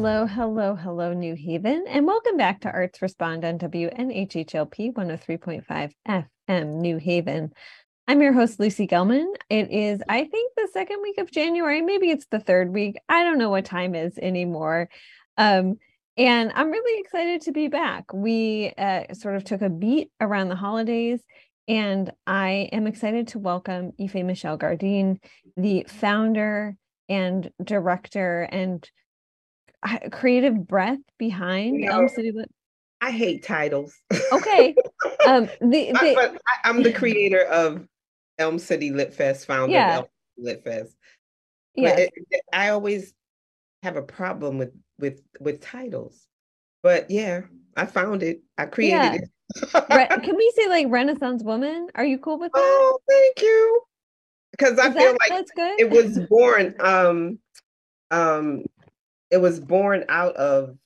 Hello, hello, hello, New Haven, and welcome back to Arts Respond on WNHHLP 103.5 FM, New Haven. I'm your host, Lucy Gelman. It is, I think, the second week of January. Maybe it's the third week. I don't know what time is anymore. Um, and I'm really excited to be back. We uh, sort of took a beat around the holidays, and I am excited to welcome Ife Michelle Gardine, the founder and director and creative breath behind you know, Elm City Lit? I hate titles. Okay. um, the, the but I, am the creator of Elm City Lit Fest, founder yeah. of Elm Lit Fest. Yeah. I always have a problem with with with titles. But yeah, I found it. I created yeah. it. Re- can we say like Renaissance woman? Are you cool with that? Oh, thank you. Because I Is feel that, like it was born um um it was born out of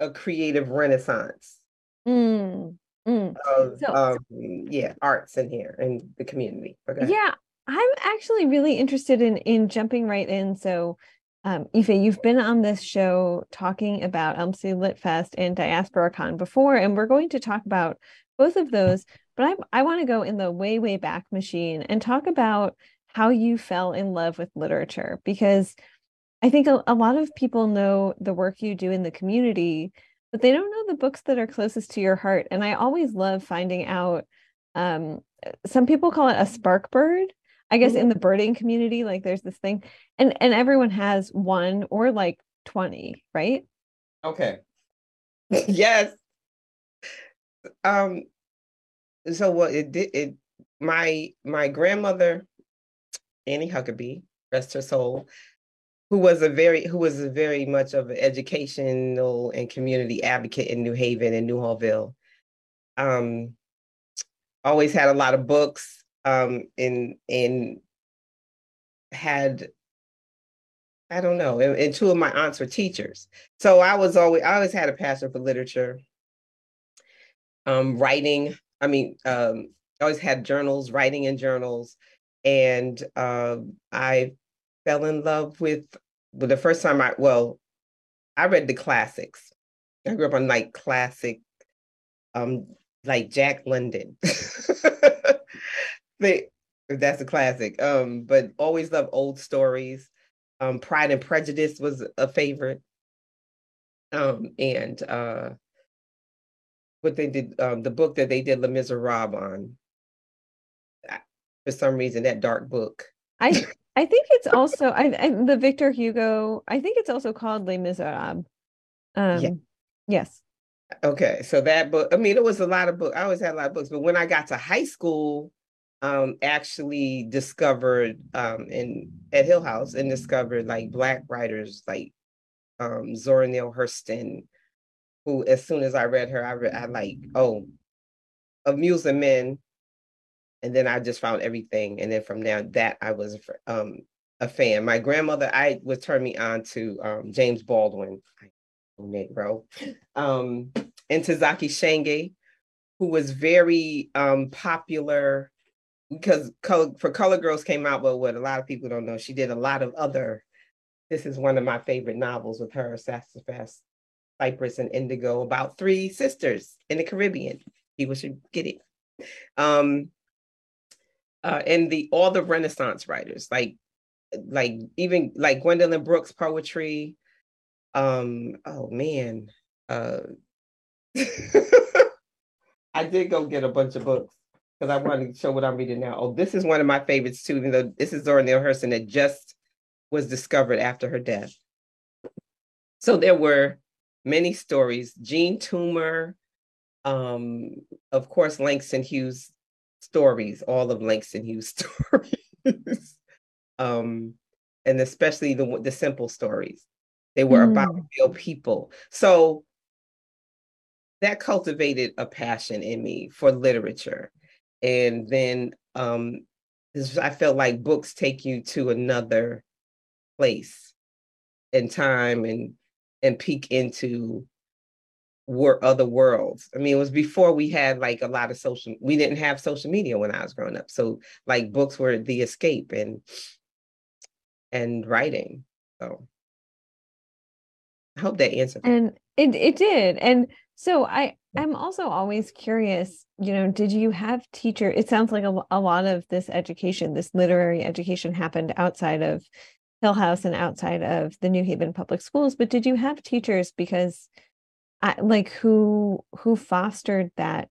a creative renaissance mm, mm. of so, um, yeah arts in here in the community okay. yeah i'm actually really interested in in jumping right in so um, Ife, you've been on this show talking about Elm City Lit Fest and Diaspora Con before, and we're going to talk about both of those. But I, I want to go in the way, way back machine and talk about how you fell in love with literature because I think a, a lot of people know the work you do in the community, but they don't know the books that are closest to your heart. And I always love finding out. Um, some people call it a spark bird. I guess in the birding community, like there's this thing, and and everyone has one or like twenty, right? Okay. yes. Um. So what it did it my my grandmother Annie Huckabee, rest her soul, who was a very who was a very much of an educational and community advocate in New Haven and Newhallville. Um, always had a lot of books um, and and had I don't know, and, and, two of my aunts were teachers. So I was always I always had a passion for literature, um, writing. I mean, um, I always had journals, writing in journals, and uh, I fell in love with well, the first time I well, I read the classics. I grew up on like classic, um, like Jack London. they, that's a classic. Um, but always love old stories. Um, Pride and Prejudice was a favorite. Um, and uh, what they did, um, the book that they did Les Miserables on. For some reason, that dark book. I I think it's also I, I, the Victor Hugo. I think it's also called Les Miserables. Um, yeah. Yes. Okay, so that book. I mean, it was a lot of books. I always had a lot of books, but when I got to high school, um, actually discovered um in at Hill House and discovered like black writers like um Zora Neale Hurston, who as soon as I read her, I read I like oh, Mules Men and then I just found everything. And then from there, that I was um, a fan. My grandmother, I would turn me on to um, James Baldwin, Negro, um, and Ntozake Shange, who was very um, popular because color, for Color Girls came out, but what a lot of people don't know, she did a lot of other. This is one of my favorite novels with her, Sassafras, Cypress, and Indigo, about three sisters in the Caribbean. People should get it. Um, uh, and the all the Renaissance writers, like like even like Gwendolyn Brooks poetry. Um, oh man. Uh I did go get a bunch of books because I wanted to show what I'm reading now. Oh, this is one of my favorites too, even though this is Zora Neale Hurston that just was discovered after her death. So there were many stories. Jean Toomer, um, of course, Langston Hughes stories, all of Langston Hughes stories, um, and especially the the simple stories. They were mm. about real people. So that cultivated a passion in me for literature, and then um, I felt like books take you to another place and time and and peek into were other worlds. I mean, it was before we had like a lot of social. We didn't have social media when I was growing up, so like books were the escape and and writing. So I hope that answered. And it it did. And so I I'm also always curious, you know, did you have teacher? It sounds like a, a lot of this education, this literary education happened outside of Hill House and outside of the New Haven public schools, but did you have teachers because I, like who who fostered that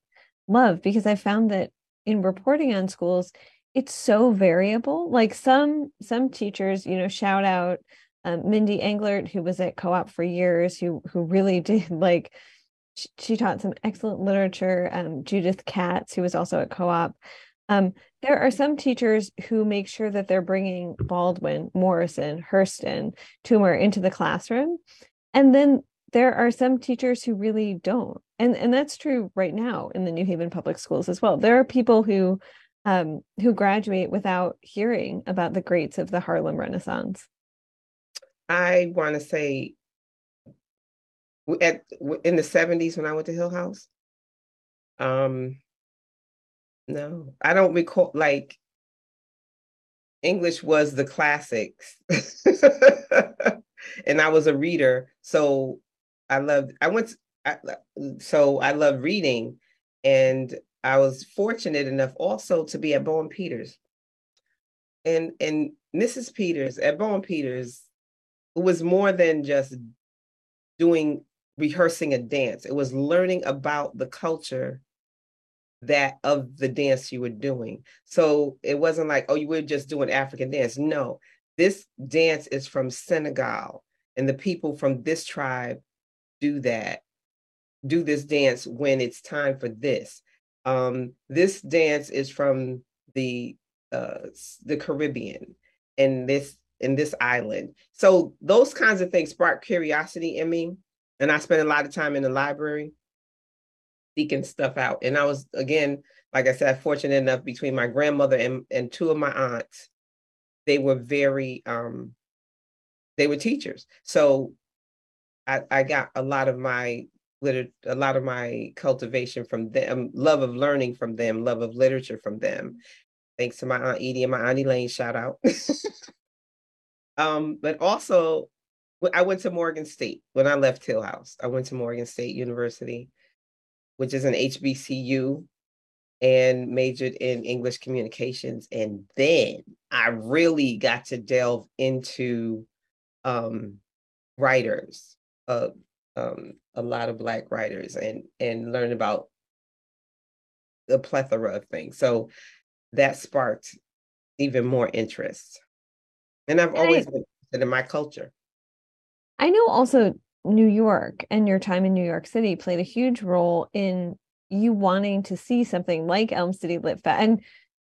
love because I found that in reporting on schools it's so variable like some some teachers you know shout out um, Mindy Englert who was at co-op for years who who really did like she, taught some excellent literature um, Judith Katz who was also at co-op um, there are some teachers who make sure that they're bringing Baldwin, Morrison, Hurston, Toomer into the classroom. And then there are some teachers who really don't. And, and that's true right now in the New Haven public schools as well. There are people who um, who graduate without hearing about the greats of the Harlem Renaissance. I want to say at in the 70s when I went to Hill House, um, no, I don't recall like English was the classics. and I was a reader. So I loved I went I, so I love reading and I was fortunate enough also to be at Bowen Peters. And and Mrs. Peters at Bowen Peters it was more than just doing rehearsing a dance. It was learning about the culture that of the dance you were doing. So it wasn't like, oh, you were just doing African dance. No, this dance is from Senegal, and the people from this tribe do that, do this dance when it's time for this. Um, this dance is from the uh, the Caribbean and this in this island. So those kinds of things spark curiosity in me. And I spent a lot of time in the library seeking stuff out. And I was, again, like I said, fortunate enough between my grandmother and, and two of my aunts, they were very, um, they were teachers. So I, I got a lot of my liter- a lot of my cultivation from them, love of learning from them, love of literature from them. Thanks to my aunt Edie and my auntie Lane, shout out. um, but also I went to Morgan State when I left Hill House. I went to Morgan State University which is an HBCU, and majored in English communications. And then I really got to delve into um, writers, uh, um, a lot of Black writers, and and learn about the plethora of things. So that sparked even more interest. And I've always been interested in my culture. I know also New York and your time in New York City played a huge role in you wanting to see something like Elm City Lit Fest. And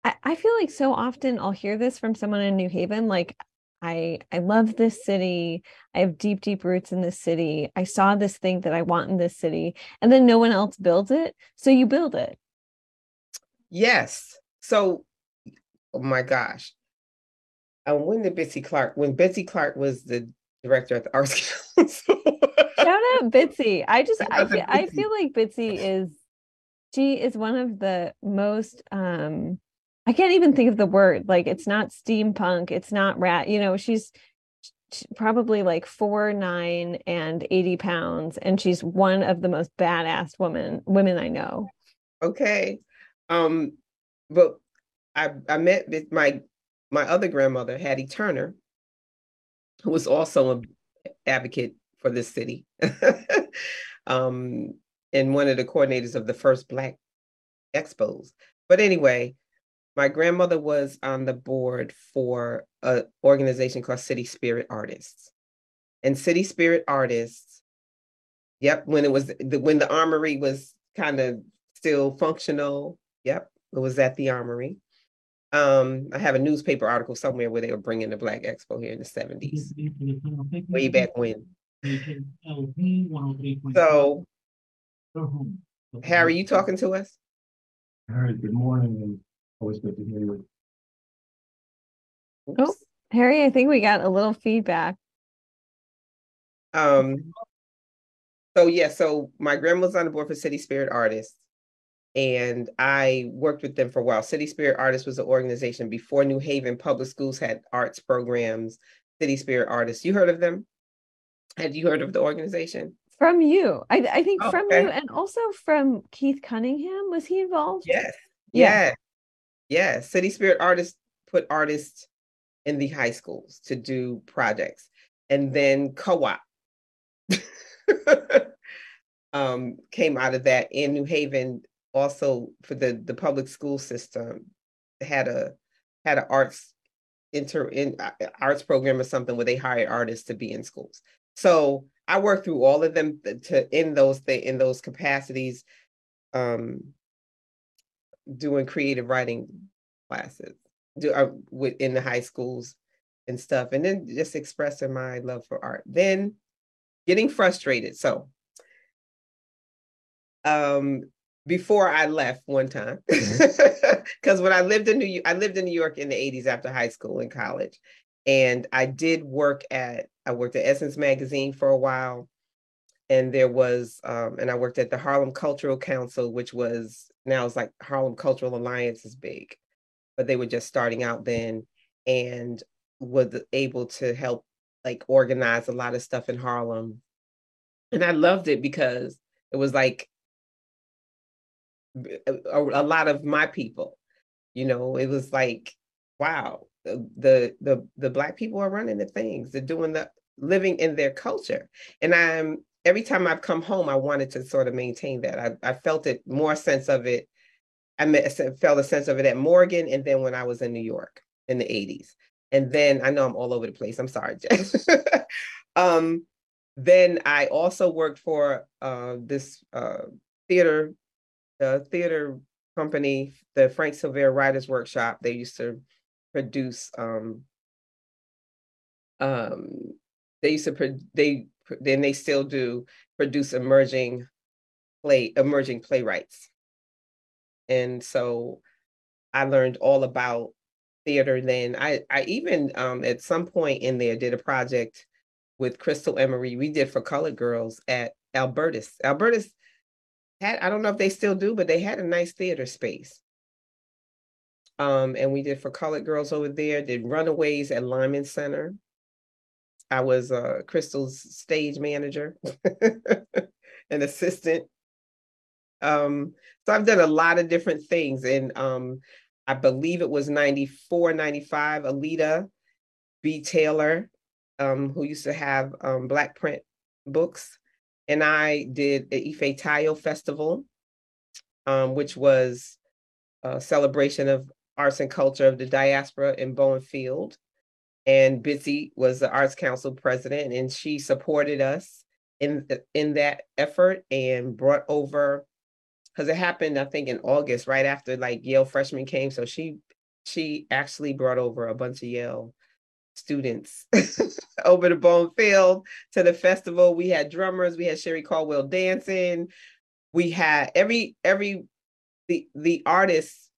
I, I feel like so often I'll hear this from someone in New Haven, like, I I love this city. I have deep, deep roots in this city. I saw this thing that I want in this city. And then no one else builds it. So you build it. Yes. So oh my gosh. And when did Betsy Clark, when Betsy Clark was the director at the Arts Council. Shout out Bitsy. I just I feel, I feel like Bitsy is she is one of the most um I can't even think of the word. Like it's not steampunk, it's not rat, you know, she's probably like four nine and 80 pounds and she's one of the most badass women women i know okay um but i i met with my my other grandmother hattie turner who was also an advocate for this city um, and one of the coordinators of the first Black expos. But anyway, my grandmother was on the board for an organization called City Spirit Artists. And City Spirit Artists, yep, when it was the, when the armory was kind of still functional, yep, it was at the armory. Um, I have a newspaper article somewhere where they were bringing the Black Expo here in the 70s, way back when. So, Harry, you talking to us? Harry, good morning always good to hear you. Oh, Harry, I think we got a little feedback. Um, so yeah, so my grandma's on the board for City Spirit Artists and I worked with them for a while. City Spirit Artists was an organization before New Haven Public Schools had arts programs. City Spirit Artists, you heard of them? Had you heard of the organization? From you. I, I think Oh, from okay. you and also from Keith Cunningham. Was he involved? Yes. Yeah. Yeah. Yeah. City Spirit artists put artists in the high schools to do projects. And then co-op um, came out of that in New Haven also for the, the public school system had a had an arts inter in uh, arts program or something where they hired artists to be in schools. So I worked through all of them to in those th- in those capacities. Um, doing creative writing classes do uh, with in the high schools and stuff and then just expressing my love for art then getting frustrated so um before i left one time because when i lived in new york i lived in new york in the 80s after high school and college and i did work at i worked at essence magazine for a while and there was um, and i worked at the harlem cultural council which was now it's like harlem cultural alliance is big but they were just starting out then and was able to help like organize a lot of stuff in harlem. And i loved it because it was like a, a lot of my people you know it was like wow the the the black people are running the things they're doing the living in their culture. And i'm every time I've come home, I wanted to sort of maintain that. I, I felt it more sense of it. I felt a sense of it at Morgan, and then when I was in New York in the '80s, and then I know I'm all over the place. I'm sorry, Jess. um, then I also worked for uh, this uh, theater, uh, theater company, the Frank Silvera Writers Workshop. They used to produce. Um, um, they used to pro- they then they still do produce emerging play emerging playwrights. And so i learned all about theater then i i even um, at some point in there did a project with crystal emery we did for colored girls at albertus. Albertus had i don't know if they still do but they had a nice theater space. Um, and we did for colored girls over there did runaways at lyman center I was uh, Crystal's stage manager and assistant. Um, so I've done a lot of different things. And um, I believe it was 94, 95, Alita B. Taylor, um, who used to have um, Black print books. And I did the Ife Tayo Festival, um, which was a celebration of arts and culture of the diaspora in Bowen Field and Bitsy was the Arts Council president, and she supported us in in that effort and brought over because it happened, I think, in August, right after like Yale freshmen came. So she she actually brought over a bunch of Yale students over to Bowen Field to the festival. We had drummers, we had Sherry Caldwell dancing, we had every every the the artists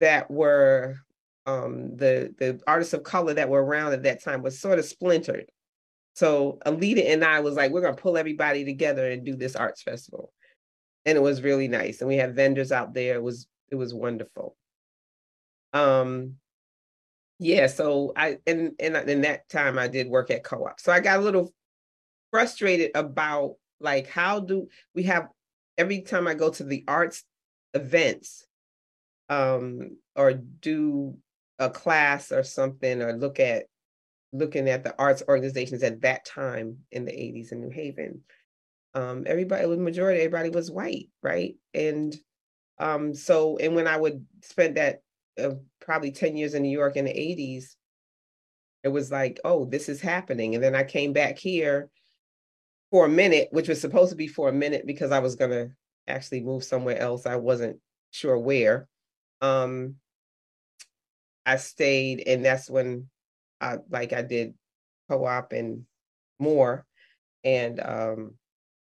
that were um, the the artists of color that were around at that time was sort of splintered. So Alita and I was like, we're gonna pull everybody together and do this arts festival, and it was really nice. And we had vendors out there. It was it was wonderful. Um, yeah. So I and and in that time I did work at co-op. So I got a little frustrated about like how do we have every time I go to the arts events um or do a class or something or look at looking at the arts organizations at that time in the 80s in New Haven. Um, everybody, the majority, everybody was white, right? And um, so, and when I would spend that uh, probably 10 years in New York in the 80s, it was like, oh, this is happening. And then I came back here for a minute, which was supposed to be for a minute because I was going to actually move somewhere else. I wasn't sure where. Um, I stayed, and that's when I like I did co-op and more, and um,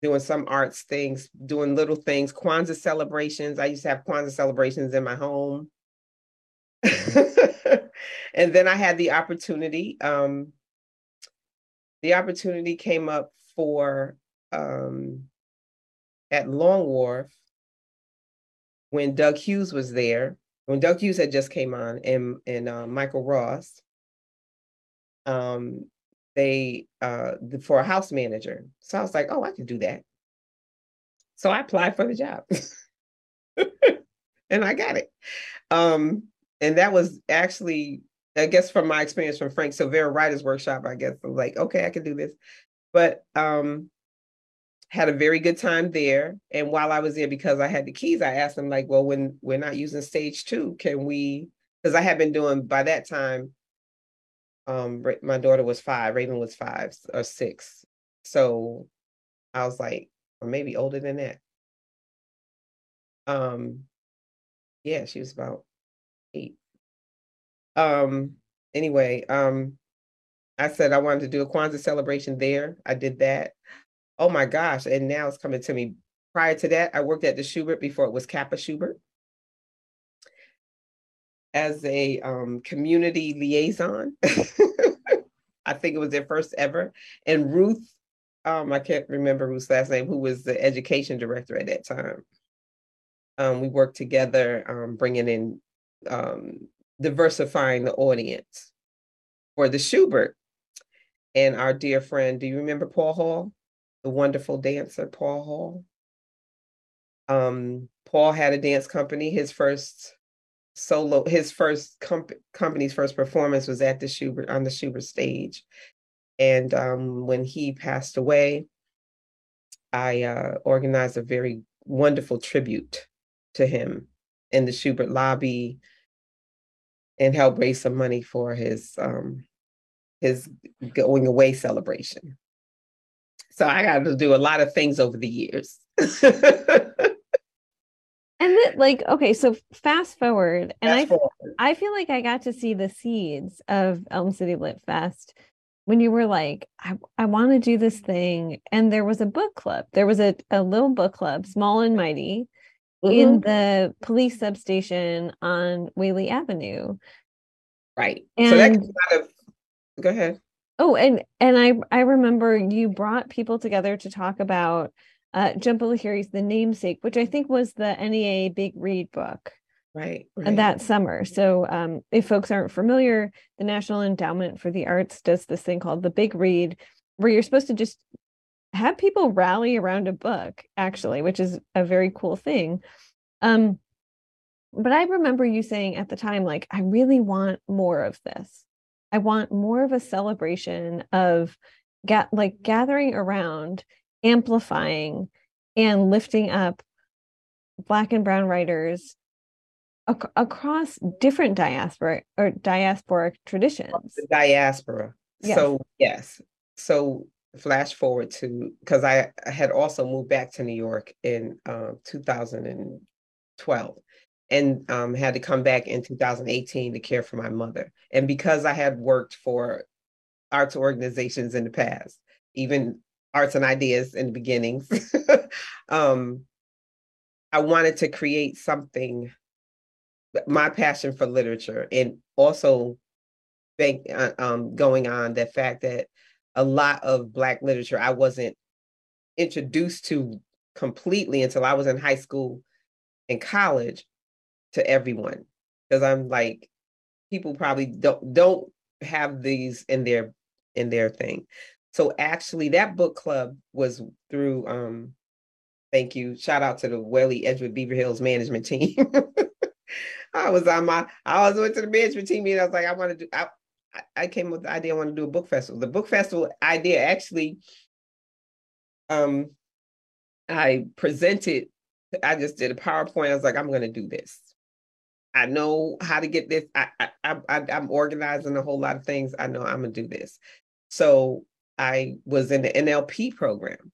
doing some arts things, doing little things, Kwanzaa celebrations. I used to have Kwanzaa celebrations in my home. and then I had the opportunity. Um, the opportunity came up for um, at Long Wharf when Doug Hughes was there when Doug Hughes had just came on and and uh, Michael Ross. Um, they uh for a house manager. So I was like, oh, I could do that. So I applied for the job. and I got it. Um, and that was actually, I guess from my experience from Frank Silvera Writers Workshop, I guess I was like, okay, I can do this. But um had a very good time there. And while I was there, because I had the keys, I asked them like, well, when we're not using stage two, can we, because I had been doing by that time, um, my daughter was five, Raven was five or six. So I was like, or maybe older than that. Um, yeah, she was about eight. Um, anyway, um, I said I wanted to do a Kwanzaa celebration there. I did that. Oh my gosh. And now it's coming to me. Prior to that, I worked at the Shubert before it was Kappa Shubert as a um, community liaison. I think it was their first ever. And Ruth, um, I can't remember Ruth's last name, who was the education director at that time. Um, we worked together, um, bringing in um, diversifying the audience for the Shubert. And our dear friend, do you remember Paul Hall, the wonderful dancer, Paul Hall? Um, Paul had a dance company. His first solo, his first comp- company's first performance was at the Shubert on the Shubert stage. And um, when he passed away, I uh, organized a very wonderful tribute to him in the Shubert lobby and helped raise some money for his um his going away celebration. So I got to do a lot of things over the years. and then, like okay so fast forward and fast I, forward. I feel like i got to see the seeds of elm city lit fest when you were like i, I want to do this thing and there was a book club there was a, a little book club small and mighty mm-hmm. in the police substation on Whaley Avenue. Right. And, so that kind of go ahead. Oh, and and I I remember you brought people together to talk about uh Jhumpa Lahiri's The Namesake, which I think was the NEA Big Read book. Right, right. that summer. So um if folks aren't familiar, the National Endowment for the Arts does this thing called the Big Read, where you're supposed to just have people rally around a book actually which is a very cool thing um but i remember you saying at the time like i really want more of this i want more of a celebration of get like gathering around amplifying and lifting up black and brown writers ac- across different diaspora or diasporic traditions. The diaspora. Yes. so yes. So flash forward to because I, I, had also moved back to New York in um, 2012 and um, had to come back in 2018 to care for my mother. And because I had worked for arts organizations in the past, even arts and ideas in the beginnings, um, I wanted to create something, my passion for literature, and also bank, uh, um, going on the fact that a lot of Black literature I wasn't introduced to completely until I was in high school and college to everyone. Because I'm like, people probably don't don't have these in their in their thing. So actually that book club was through um thank you. Shout out to the Whaley Edgewood Beaver Hills management team. I was on my I was went to the management team and I was like, I want to do I, I came with the idea I want to do a book festival. The book festival idea actually, um, I presented. I just did a PowerPoint. I was like, I'm going to do this. I know how to get this. I, I, I, I'm organizing a whole lot of things. I know I'm to do this. So I was in the NLP program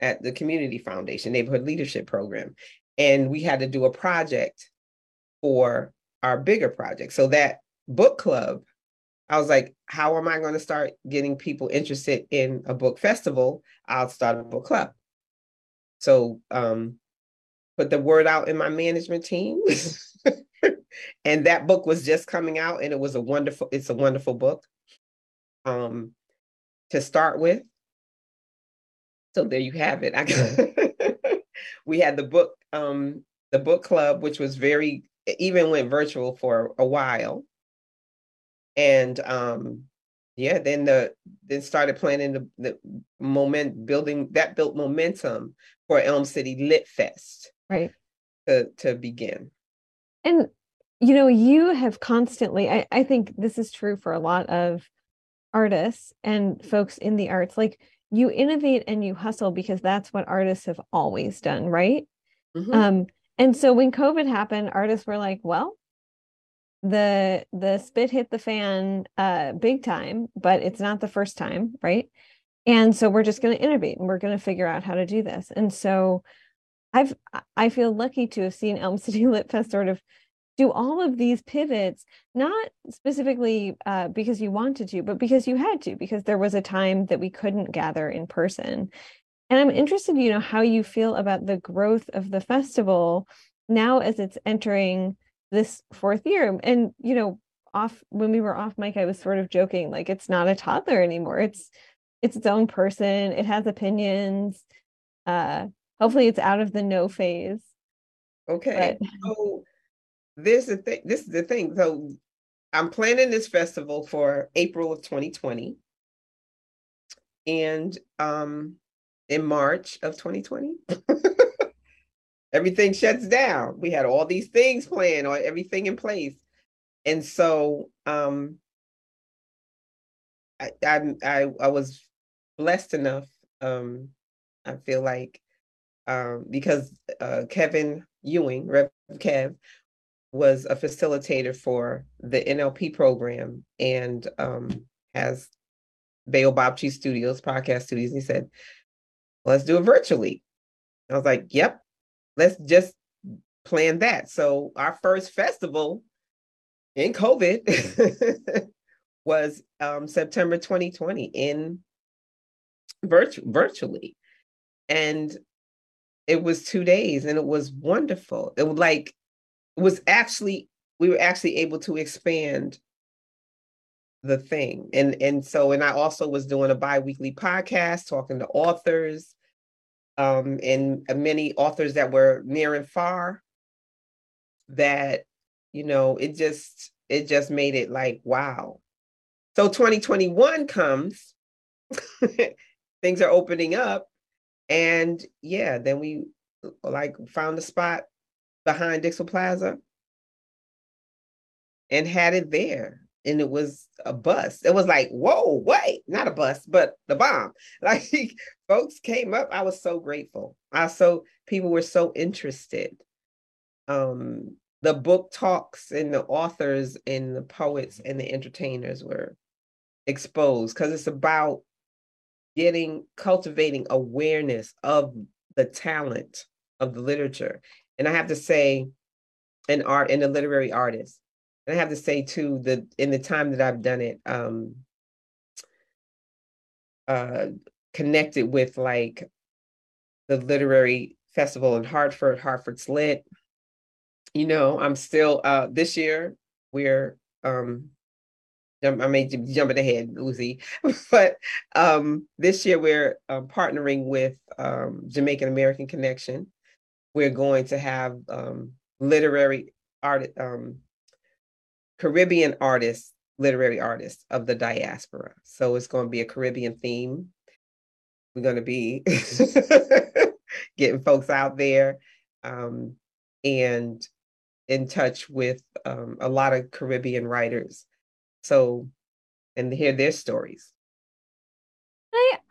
at the Community Foundation Neighborhood Leadership Program, and we had to do a project for our bigger project. So that book club I was like, how am I going to start getting people interested in a book festival? I'll start a book club. So um put the word out in my management team. and that book was just coming out and it was a wonderful it's a wonderful book um to start with. So there you have it. I we had the book um the book club which was very even went virtual for a while and um, yeah, then the then started planning the the moment building that built momentum for Elm City Lit Fest. Right. To to begin. And you know, you have constantly, I, I think this is true for a lot of artists and folks in the arts, like you innovate and you hustle because that's what artists have always done, right? Mm-hmm. Um, and so when COVID happened, artists were like, well, the the spit hit the fan uh big time, but it's not the first time, right? And so we're just going to innovate and we're going to figure out how to do this. And so I've I feel lucky to have seen Elm City Lit Fest sort of do all of these pivots, not specifically uh, because you wanted to, but because you had to, because there was a time that we couldn't gather in person. And I'm interested, you know, how you feel about the growth of the festival now as it's entering this fourth year. And, you know, off when we were off mic, I was sort of joking, like it's not a toddler anymore. It's it's its own person. It has opinions. Uh hopefully it's out of the no phase. Okay. But... So this is the thing. This is the thing. So I'm planning this festival for April of 2020. And um in March of 2020, everything shuts down. We had all these things planned or everything in place. And so um I I I, I was blessed enough um I feel like um because uh Kevin Ewing, Rev Kev, was a facilitator for the NLP program and um, has Baobab Studios, podcast studios. And he said, let's do it virtually. I was like, yep, let's just plan that. So our first festival in COVID was um, September 2020 in virtu- virtually. And it was two days and it was wonderful. It was like was actually we were actually able to expand the thing. And and so and i also was doing a bi-weekly podcast talking to authors um and many authors that were near and far that you know it just it just made it like wow. So 2021 comes things are opening up and yeah then we like found a spot behind Dixwell Plaza and had it there. And it was a bus. It was like, whoa, wait, not a bus, but the bomb. Like folks came up. I was so grateful. I so people were so interested. Um, the book talks and the authors and the poets and the entertainers were exposed because it's about getting cultivating awareness of the talent of the literature and I have to say, an art and a literary artist. And I have to say too that in the time that I've done it, um, uh, connected with like the literary festival in Hartford, Hartford's Lit. You know, I'm still uh this year we're um I may be jumping ahead, Lucy, but um this year we're um, partnering with um Jamaican American Connection we're going to have um, literary art, um, Caribbean artists, literary artists of the diaspora. So it's going to be a Caribbean theme. We're going to be getting folks out there um, and in touch with um, a lot of Caribbean writers. So, and hear their stories.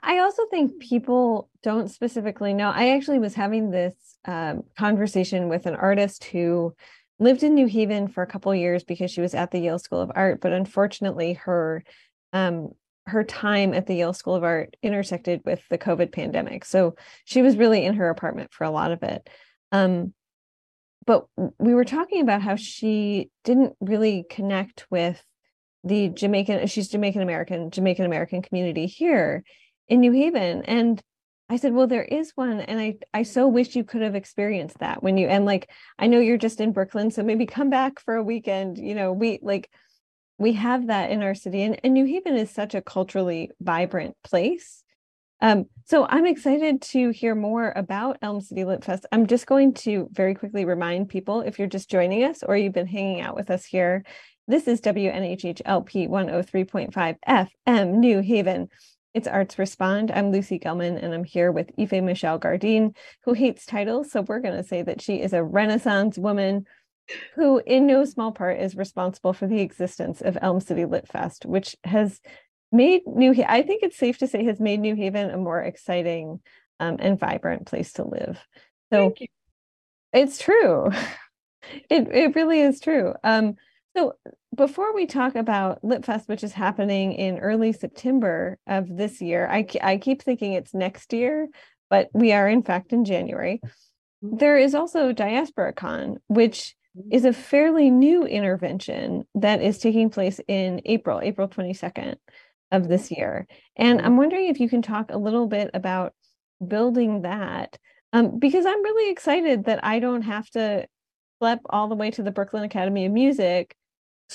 I also think people don't specifically know. I actually was having this um, conversation with an artist who lived in New Haven for a couple years because she was at the Yale School of Art, but unfortunately her um, her time at the Yale School of Art intersected with the COVID pandemic. So she was really in her apartment for a lot of it. Um, but we were talking about how she didn't really connect with the Jamaican, she's Jamaican American, Jamaican American community here in New Haven. And I said, well, there is one. And I, I so wish you could have experienced that when you, and like, I know you're just in Brooklyn, so maybe come back for a weekend. You know, we like, we have that in our city and, and New Haven is such a culturally vibrant place. Um, so I'm excited to hear more about Elm City Lit Fest. I'm just going to very quickly remind people if you're just joining us or you've been hanging out with us here This is WNHHLP 103.5 FM New Haven. It's Arts Respond. I'm Lucy Gelman, and I'm here with Ife Michelle Gardine, who hates titles. So we're going to say that she is a Renaissance woman who, in no small part, is responsible for the existence of Elm City Lit Fest, which has made New I think it's safe to say has made New Haven a more exciting um, and vibrant place to live. So it's true. It it really is true. Um, so before we talk about LitFest, which is happening in early September of this year, I I keep thinking it's next year, but we are in fact in January. Mm-hmm. There is also Diaspora Con, which mm-hmm. is a fairly new intervention that is taking place in April, April 22nd of this mm-hmm. year. And I'm wondering if you can talk a little bit about building that um, because I'm really excited that I don't have to schlep all the way to the Brooklyn Academy of Music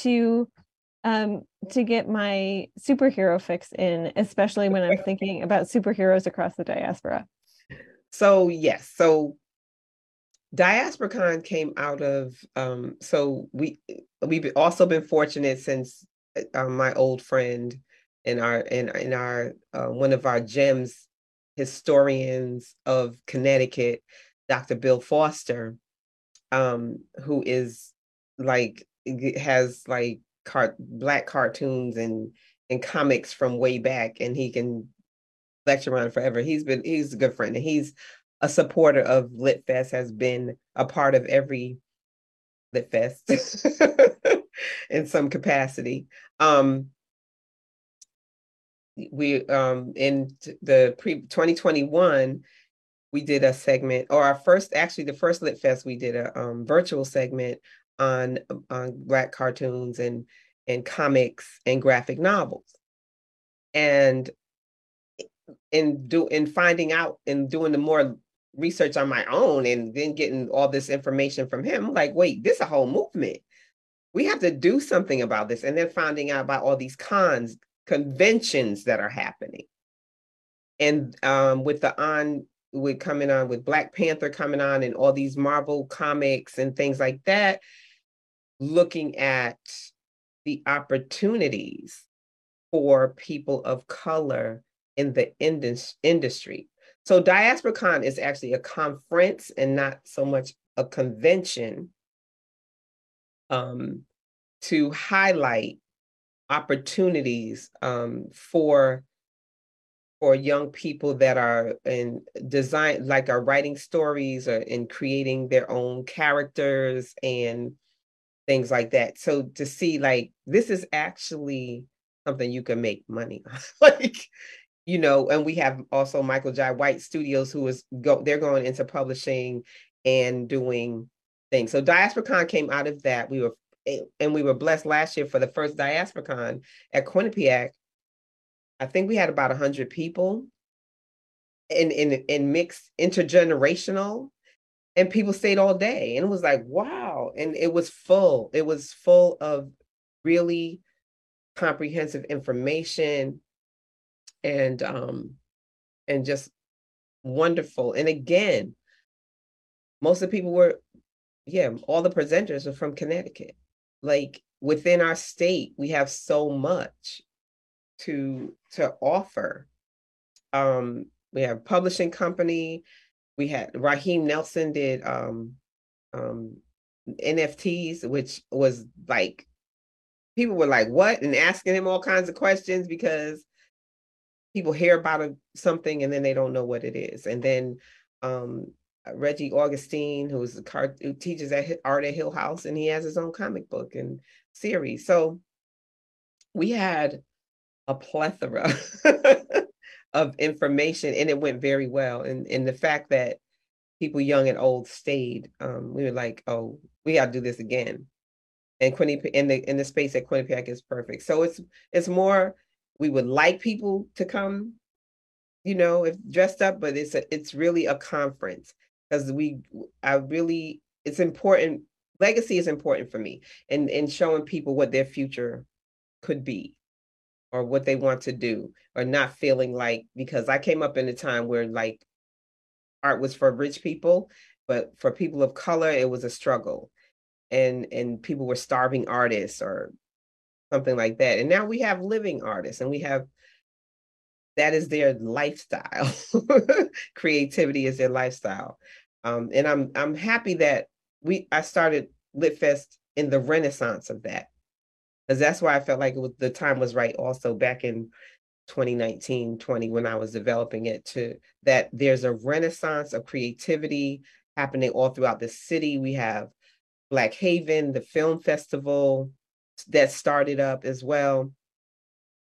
to um, to get my superhero fix in, especially when I'm thinking about superheroes across the diaspora. So yes, so DiasporaCon came out of um, so we we've also been fortunate since uh, my old friend and our and in our uh, one of our gems historians of Connecticut, Dr. Bill Foster, um, who is like has like car- black cartoons and and comics from way back, and he can lecture on forever. He's been he's a good friend, and he's a supporter of Lit Fest, has been a part of every Lit Fest in some capacity. Um, we um in the pre 2021 we did a segment or our first actually the first lit fest we did a um, virtual segment on on black cartoons and and comics and graphic novels. And in do in finding out and doing the more research on my own and then getting all this information from him like wait this is a whole movement. We have to do something about this. And then finding out about all these cons conventions that are happening. And um, with the on with coming on with Black Panther coming on and all these Marvel comics and things like that, looking at the opportunities for people of color in the indus- industry. So DiasporaCon is actually a conference and not so much a convention um, to highlight opportunities um, for for young people that are in design like are writing stories or in creating their own characters and things like that so to see like this is actually something you can make money on like you know and we have also michael jai white studios who is go they're going into publishing and doing things. So diasporacon came out of that. We were eh, and we were blessed last year for the first DiasporaCon at Quinnipiac. I think we had about 100 people in, in, in mixed intergenerational and people stayed all day and it was like wow and it was full it was full of really comprehensive information and um and just wonderful and again most of the people were yeah all the presenters are from connecticut. Like within our state we have so much to to offer. Um we have publishing company we had raheem nelson did um um nfts which was like people were like what and asking him all kinds of questions because people hear about a, something and then they don't know what it is and then um Reggie Augustine, who's a car who teaches at Art at Hill House, and he has his own comic book and series. So we had a plethora of information, and it went very well. And and the fact that people young and old stayed, um, we were like, oh, we got to do this again. And Quinnipiac in the in the space at Quinnipiac is perfect. So it's it's more we would like people to come you know, if dressed up, but it's a, it's really a conference because we I really it's important legacy is important for me and and showing people what their future could be or what they want to do or not feeling like because I came up in a time where like art was for rich people but for people of color it was a struggle and and people were starving artists or something like that. And now we have living artists and we have that is their lifestyle. Creativity is their lifestyle. Um, and I'm I'm happy that we I started LitFest in the renaissance of that. Because that's why I felt like it was the time was right also back in 2019, 20, when I was developing it to that there's a renaissance of creativity happening all throughout the city. We have Black Haven, the film festival that started up as well.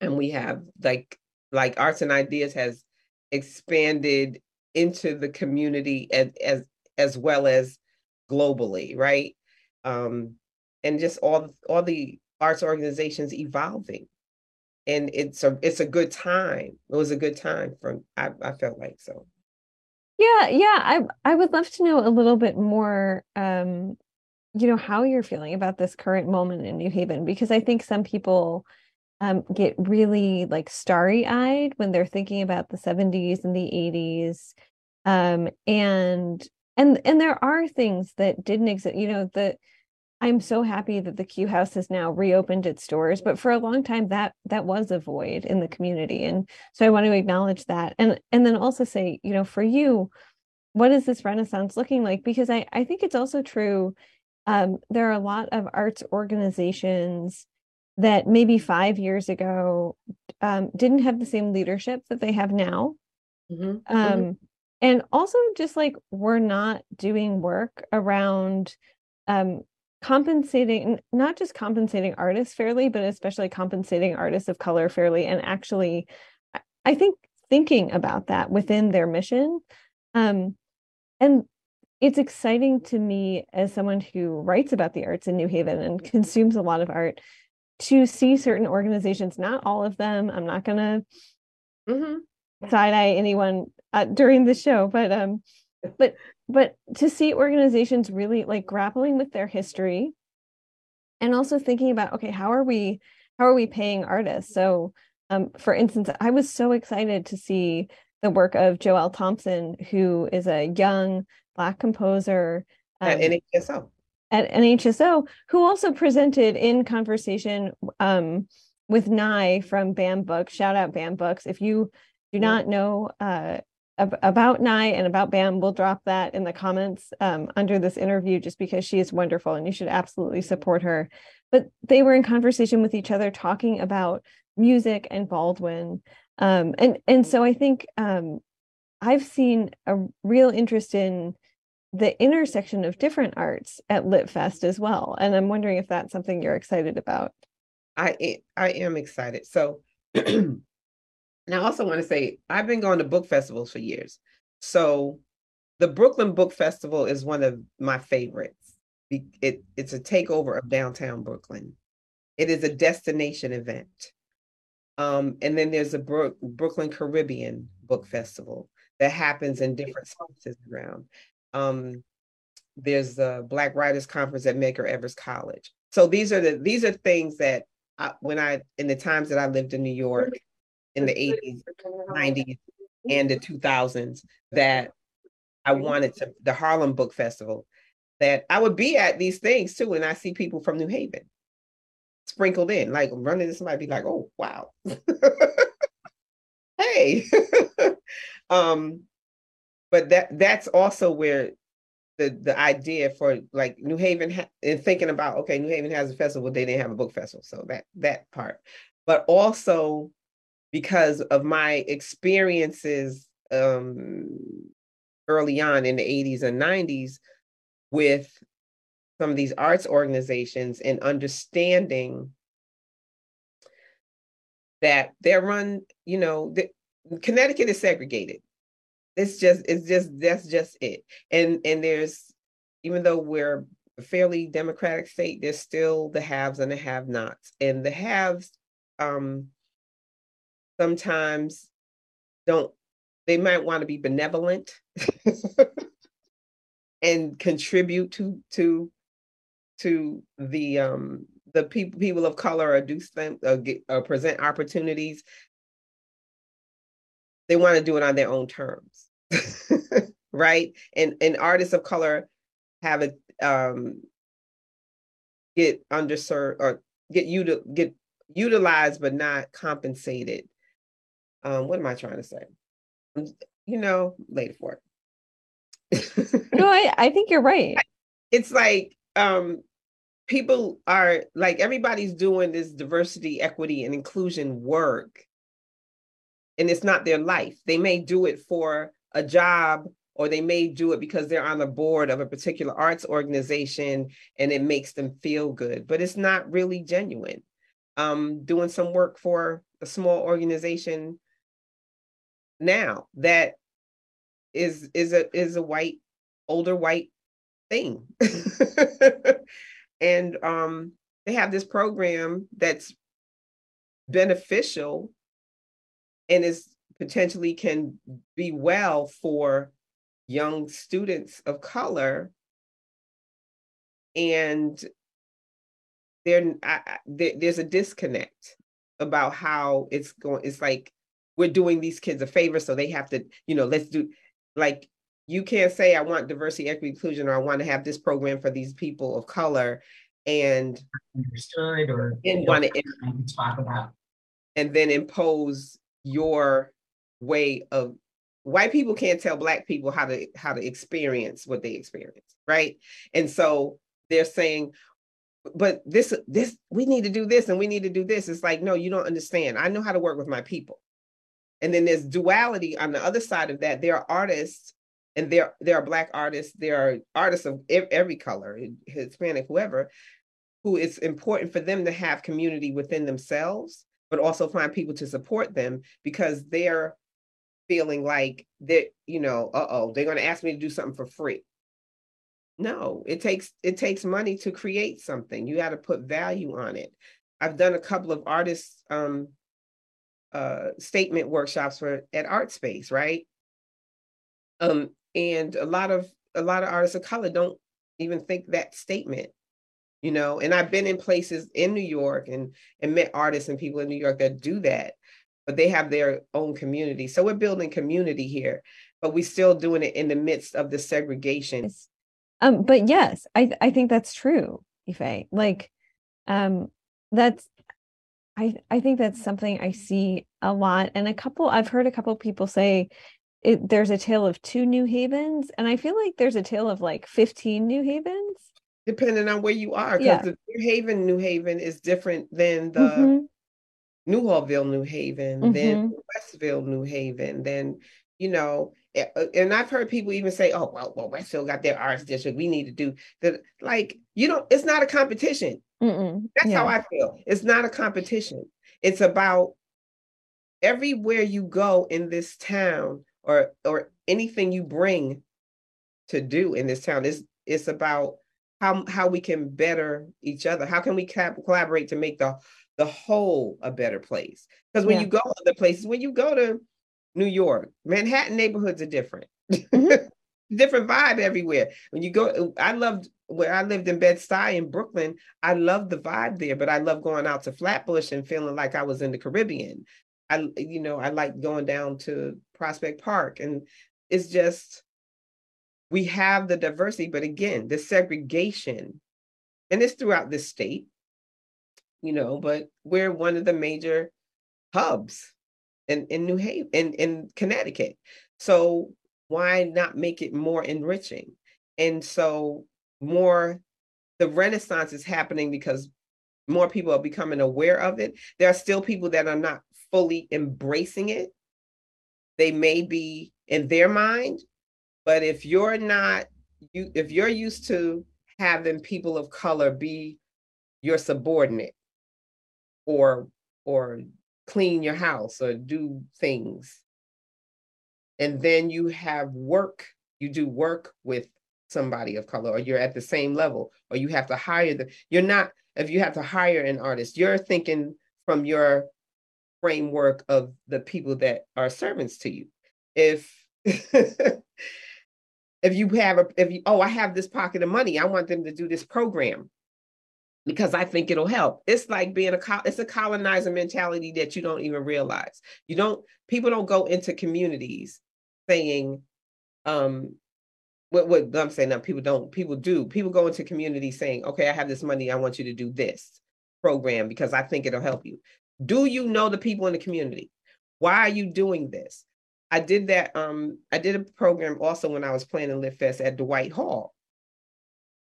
And we have like like Arts and Ideas has expanded into the community as as as well as globally, right? Um, and just all all the arts organizations evolving. And it's a it's a good time. It was a good time for I, I felt like so. Yeah, yeah. I I would love to know a little bit more um, you know, how you're feeling about this current moment in New Haven, because I think some people um, get really like starry eyed when they're thinking about the 70s and the 80s. Um, and and and there are things that didn't exist, you know, that I'm so happy that the Q House has now reopened its doors, but for a long time that that was a void in the community, and so I want to acknowledge that, and and then also say, you know, for you, what is this Renaissance looking like? Because I I think it's also true. Um, there are a lot of arts organizations that maybe five years ago um, didn't have the same leadership that they have now, mm-hmm. Um, mm-hmm. and also just like we're not doing work around um, compensating not just compensating artists fairly but especially compensating artists of color fairly and actually i think thinking about that within their mission um, and it's exciting to me as someone who writes about the arts in new haven and consumes a lot of art to see certain organizations not all of them i'm not going to mm-hmm. side eye anyone uh, during the show but um but but to see organizations really like grappling with their history and also thinking about okay how are we how are we paying artists? So um, for instance i was so excited to see the work of joelle thompson who is a young black composer um, at nhso at nhso who also presented in conversation um, with nye from bam books. Shout out bam books. If you do not know uh, about Nye and about Bam. We'll drop that in the comments um, under this interview just because she is wonderful and you should absolutely support her. But they were in conversation with each other talking about music and Baldwin. Um, and, and so I think um, I've seen a real interest in the intersection of different arts at LitFest as well. And I'm wondering if that's something you're excited about. I I am excited. So And I also want to say, I've been going to book festivals for years. So the Brooklyn Book Festival is one of my favorites. It, it's a takeover of downtown Brooklyn. It is a destination event. Um, and then there's a Bro- Brooklyn Caribbean Book Festival that happens in different spaces around. Um, there's the Black Writers Conference at Medgar Evers College. So these are the these are things that I, when I in the times that I lived in New York, in the 80s, 90s, and the 2000s that I wanted to, the Harlem Book Festival, that I would be at these things too. And I see people from New Haven sprinkled in, like running this might be like, oh, wow. hey. um, but that that's also where the the idea for like New Haven ha- and thinking about okay, New Haven has a festival, they didn't have a book festival, so that that part, but also because of my experiences um, early on in the 80s and 90s with some of these arts organizations and understanding that they're run, you know, the, Connecticut is segregated. It's just, it's just, that's just it. And and there's, even though we're a fairly democratic state, there's still the haves and the have-nots. And the haves um sometimes don't they might want to be benevolent and contribute to to to the um the people people of color or do them or, get, or present opportunities they want to do it on their own terms right and and artists of color have it um get underserved or get you to get utilized but not compensated. Um, what am I trying to say? You know, later for it. no, I, I think you're right. It's like um people are like everybody's doing this diversity, equity, and inclusion work. And it's not their life. They may do it for a job or they may do it because they're on the board of a particular arts organization and it makes them feel good, but it's not really genuine. Um, doing some work for a small organization now that is is a is a white older white thing. And um they have this program that's beneficial and is potentially can be well for young students of color. And there, there there's a disconnect about how it's going it's like we're doing these kids a favor so they have to you know let's do like you can't say i want diversity equity inclusion or i want to have this program for these people of color and understood or and want to talk about and then impose your way of white people can't tell black people how to how to experience what they experience right? And so they're saying but this this we need to do this and we need to do this. It's like no you don't understand. I know how to work with my people and then there's duality on the other side of that. There are artists and there there are black artists there are artists of every color hispanic whoever who it's important for them to have community within themselves but also find people to support them because they're feeling like that you know uh-oh they're going to ask me to do something for free. No it takes it takes money to create something. You got to put value on it. I've done a couple of artists um uh statement workshops for at art space right? Um and a lot of a lot of artists of color don't even think that statement you know? And i've been in places in new york and and met artists and people in new york that do that but they have their own community. So we're building community here but we're still doing it in the midst of the segregation. Um but yes i i think that's true Ife. like um that's i i think that's something i see a lot and a couple i've heard a couple people say it, there's a tale of two new havens and i feel like there's a tale of like 15 new havens depending on where you are because yeah. the new haven new haven is different than the mm-hmm. Newhallville, New Haven, mm-hmm. then Westville, New Haven, then you know, and I've heard people even say, "Oh, well, well, Westville got their arts district. We need to do that." Like, you know, it's not a competition. Mm-mm. That's yeah. how I feel. It's not a competition. It's about everywhere you go in this town, or or anything you bring to do in this town. Is it's about how how we can better each other. How can we collaborate to make the the whole a better place? Because when yeah. you go other places, when you go to New York, Manhattan neighborhoods are different. Mm-hmm. different vibe everywhere. When you go, I loved where I lived in Bed Stuy in Brooklyn. I loved the vibe there, but I love going out to Flatbush and feeling like I was in the Caribbean. I, you know, I like going down to Prospect Park, and it's just we have the diversity, but again, the segregation, and it's throughout the state, you know, but we're one of the major hubs in, in New Haven, in, in Connecticut. So why not make it more enriching? And so more, the renaissance is happening because more people are becoming aware of it. There are still people that are not fully embracing it. They may be in their mind but if you're not you if you're used to having people of color be your subordinate or or clean your house or do things and then you have work you do work with somebody of color or you're at the same level or you have to hire the you're not if you have to hire an artist you're thinking from your framework of the people that are servants to you. If if you have a if you oh i have this pocket of money i want them to do this program because i think it'll help. It's like being a it's a colonizer mentality that you don't even realize. You don't people don't go into communities saying um what what I'm saying now, people don't, people do, people go into communities saying, okay, I have this money, I want you to do this program because I think it'll help you. Do you know the people in the community? Why are you doing this? I did that. Um, I did a program also when I was planning Lit Fest at Dwight Hall.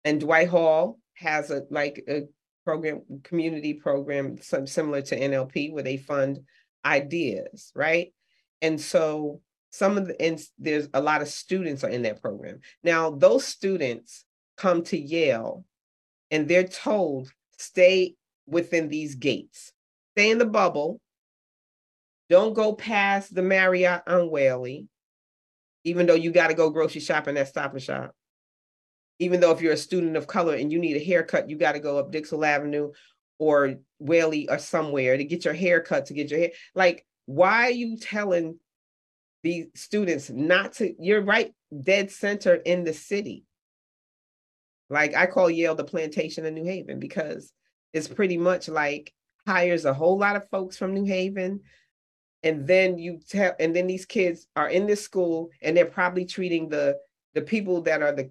And Dwight Hall has a like a program, community program, some similar to NLP, where they fund ideas, right? And so some of the and there's a lot of students are in that program. Now, those students come to Yale and they're told stay within these gates, stay in the bubble, don't go past the Marriott on Whalley, even though you got to go grocery shopping at Stop and Shop. Even though if you're a student of color and you need a haircut, you got to go up Dixwell Avenue or Whalley or somewhere to get your hair cut, to get your hair. Like, why are you telling these students not to? You're right dead center in the city. Like I call Yale the plantation of New Haven because it's pretty much like hires a whole lot of folks from New Haven. And then you tell, and then these kids are in this school and they're probably treating the the people that are the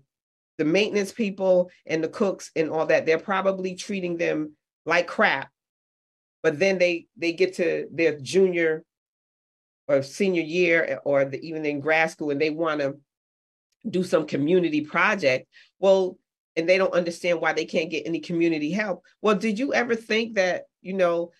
the maintenance people and the cooks and all that, they're probably treating them like crap. But then they they get to their junior or senior year eh, or the, even in grad school and they want to do some community project. Well, and they don't understand why they can't get any community help. Well, did you ever think that, you know,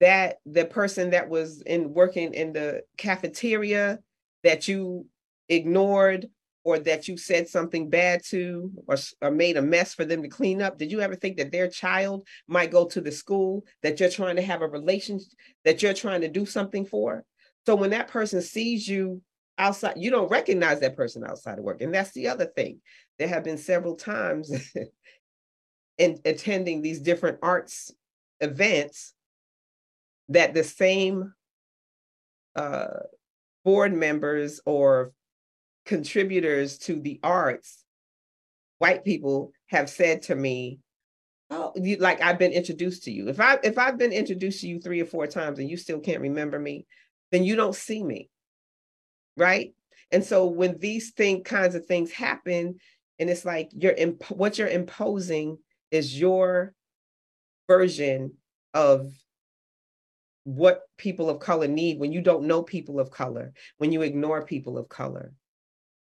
that the person that was in working in the cafeteria that you ignored or that you said something bad to or, or made a mess for them to clean up? Did you ever think that their child might go to the school that you're trying to have a relationship that you're trying to do something for? So when that person sees you outside you don't recognize that person outside of work and that's the other thing. There have been several times in attending these different arts events that the same uh, board members or contributors to the arts, white people have said to me, "Oh, you, like I've been introduced to you. If I if I've been introduced to you three or four times and you still can't remember me, then you don't see me, right?" And so when these thing kinds of things happen, and it's like you're imp- what you're imposing is your version of what people of color need when you don't know people of color, when you ignore people of color.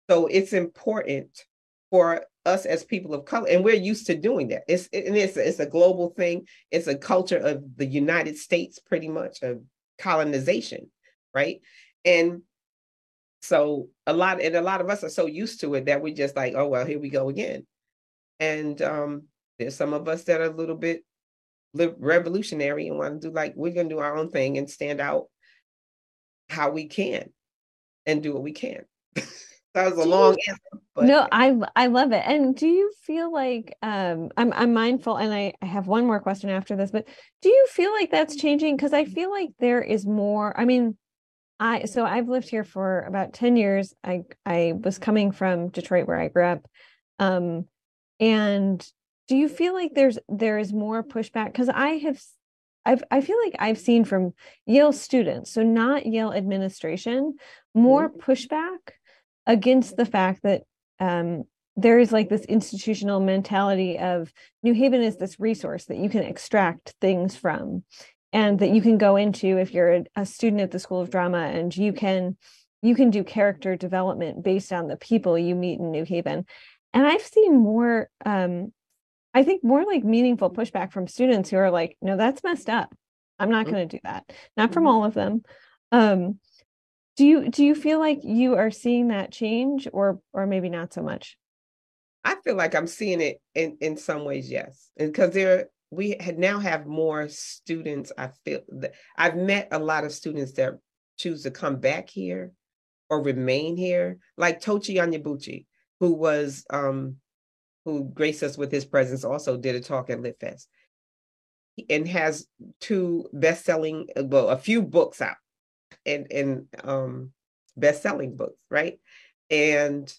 So it's important for us as people of color, and we're used to doing that. It's and it's it's a global thing. It's a culture of the United States, pretty much of colonization, right? And so a lot and a lot of us are so used to it that we just like, oh well, here we go again. And um, there's some of us that are a little bit revolutionary and want to do like we're going to do our own thing and stand out how we can and do what we can. that was a long answer. But, no, I I love it. And do you feel like um I'm I'm mindful and I, I have one more question after this, but do you feel like that's changing? Because I feel like there is more. I mean, I so I've lived here for about 10 years. I I was coming from Detroit where I grew up. Um and do you feel like there's there is more pushback because i have I've, I feel like I've seen from Yale students, so not Yale administration, more mm-hmm. pushback against the fact that um, there is like this institutional mentality of New Haven is this resource that you can extract things from and that you can go into if you're a, student at the School of Drama and you can you can do character development based on the people you meet in New Haven. And I've seen more um, I think more like meaningful pushback from students who are like, no, that's messed up. I'm not going to do that. Not from mm-hmm. all of them. Um, do you do you feel like you are seeing that change or or maybe not so much? I feel like I'm seeing it in in some ways, yes. Because there we had now have more students. I feel that I've met a lot of students that choose to come back here or remain here, like Tochi Onyebuchi, who was um who graced us with his presence, also did a talk at LitFest and has two best-selling, well, a few books out and, and um, best-selling books, right? And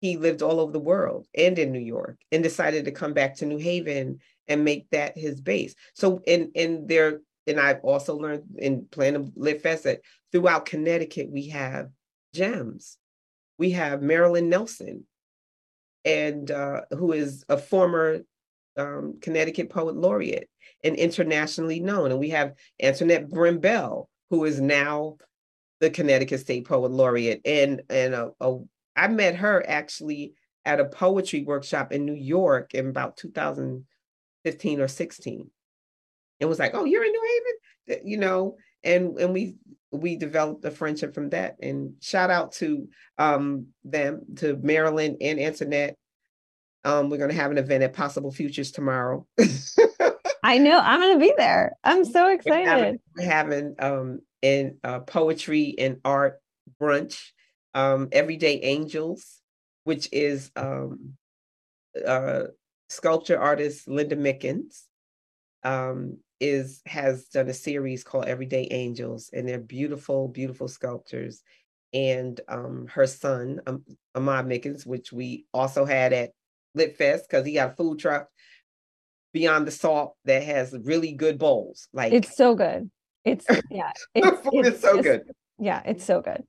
he lived all over the world and in New York and decided to come back to New Haven and make that his base. So in in there, and I've also learned in Plan of Lit Fest that throughout Connecticut we have gems we have Marilyn Nelson, and uh, who is a former um, Connecticut Poet Laureate and internationally known. And we have Antoinette Brim-Lavin, who is now the Connecticut State Poet Laureate. And and a, a, I met her actually at a poetry workshop in New York in about 2015 or 16. And was like, oh, you're in New Haven, you know, and and we we developed a friendship from that. And shout out to um, them, to Marilyn and Antoinette. Um, we're going to have an event at Possible Futures tomorrow. I know I'm going to be there. I'm so excited. We're having, we're having um, in uh, poetry and art brunch, um, Everyday Angels, which is um, uh, sculpture artist Linda Mickens. Um, is has done a series called Everyday Angels, and they're beautiful, beautiful sculptures. And um, her son, um, Ahmad Mickens, which we also had at Lit Fest because he got a food truck beyond the salt that has really good bowls. Like it's so good. It's yeah, it's, it's, it's so just, good. Yeah, it's so good.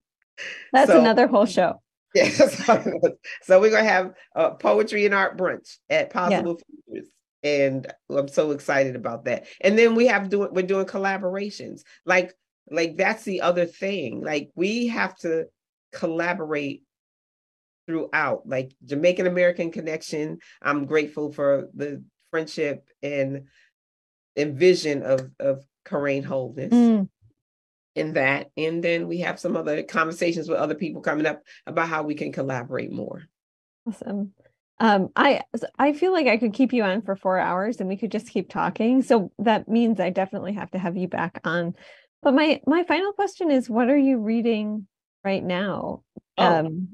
That's so, another whole show. Yes. so we're gonna have uh, poetry and art brunch at Possible yeah. Futures and I'm so excited about that. And then we have doing we're doing collaborations. Like like that's the other thing. Like we have to collaborate throughout. Like Jamaican American connection. I'm grateful for the friendship and and vision of of Corrine Holness. Mm. In that, and then we have some other conversations with other people coming up about how we can collaborate more. Awesome. Um i i feel like i could keep you on for four hours and we could just keep talking. So that means i definitely have to have you back on. But my my final question is what are you reading right now? Oh, um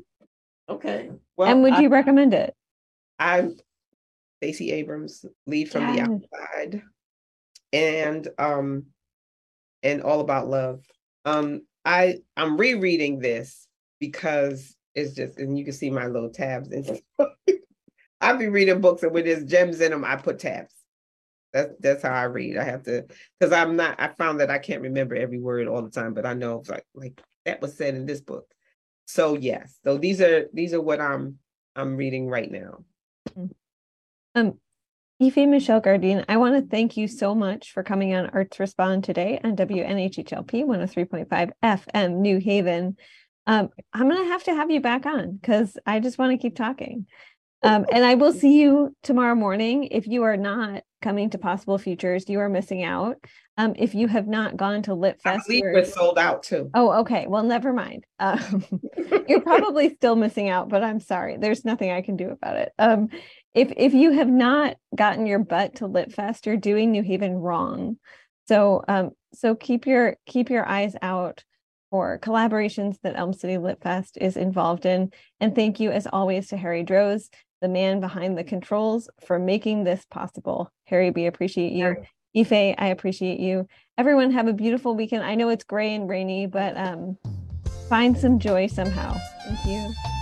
okay. Well and would I, you recommend it? I'm stacey abrams lead from yes. the outside and um and all about love um i i'm rereading this because it's just and you can see my little tabs and I be reading books and when there's gems in them, I put tabs. That's that's how I read. I have to because I'm not. I found that I can't remember every word all the time, but I know it's like like that was said in this book. So yes, so these are these are what I'm I'm reading right now. Um, Ife Michelle Gardin, I want to thank you so much for coming on Arts Respond today on WNHHLP 103.5 FM New Haven. Um, I'm gonna have to have you back on because I just want to keep talking. Um, and I will see you tomorrow morning. If you are not coming to Possible Futures, you are missing out. Um, if you have not gone to Lit Fest, we're sold out too. Oh, okay. Well, never mind. Um, you're probably still missing out, but I'm sorry. There's nothing I can do about it. If if you have not gotten your butt to Lit Fest, you're doing New Haven wrong. So um, so keep your keep your eyes out for collaborations that Elm City Lit Fest is involved in. And thank you, as always, to Harry Droz the man behind the controls for making this possible. Harry, we appreciate you. Ife, I appreciate you. Everyone have a beautiful weekend. I know it's gray and rainy, but um, find some joy somehow. Thank you.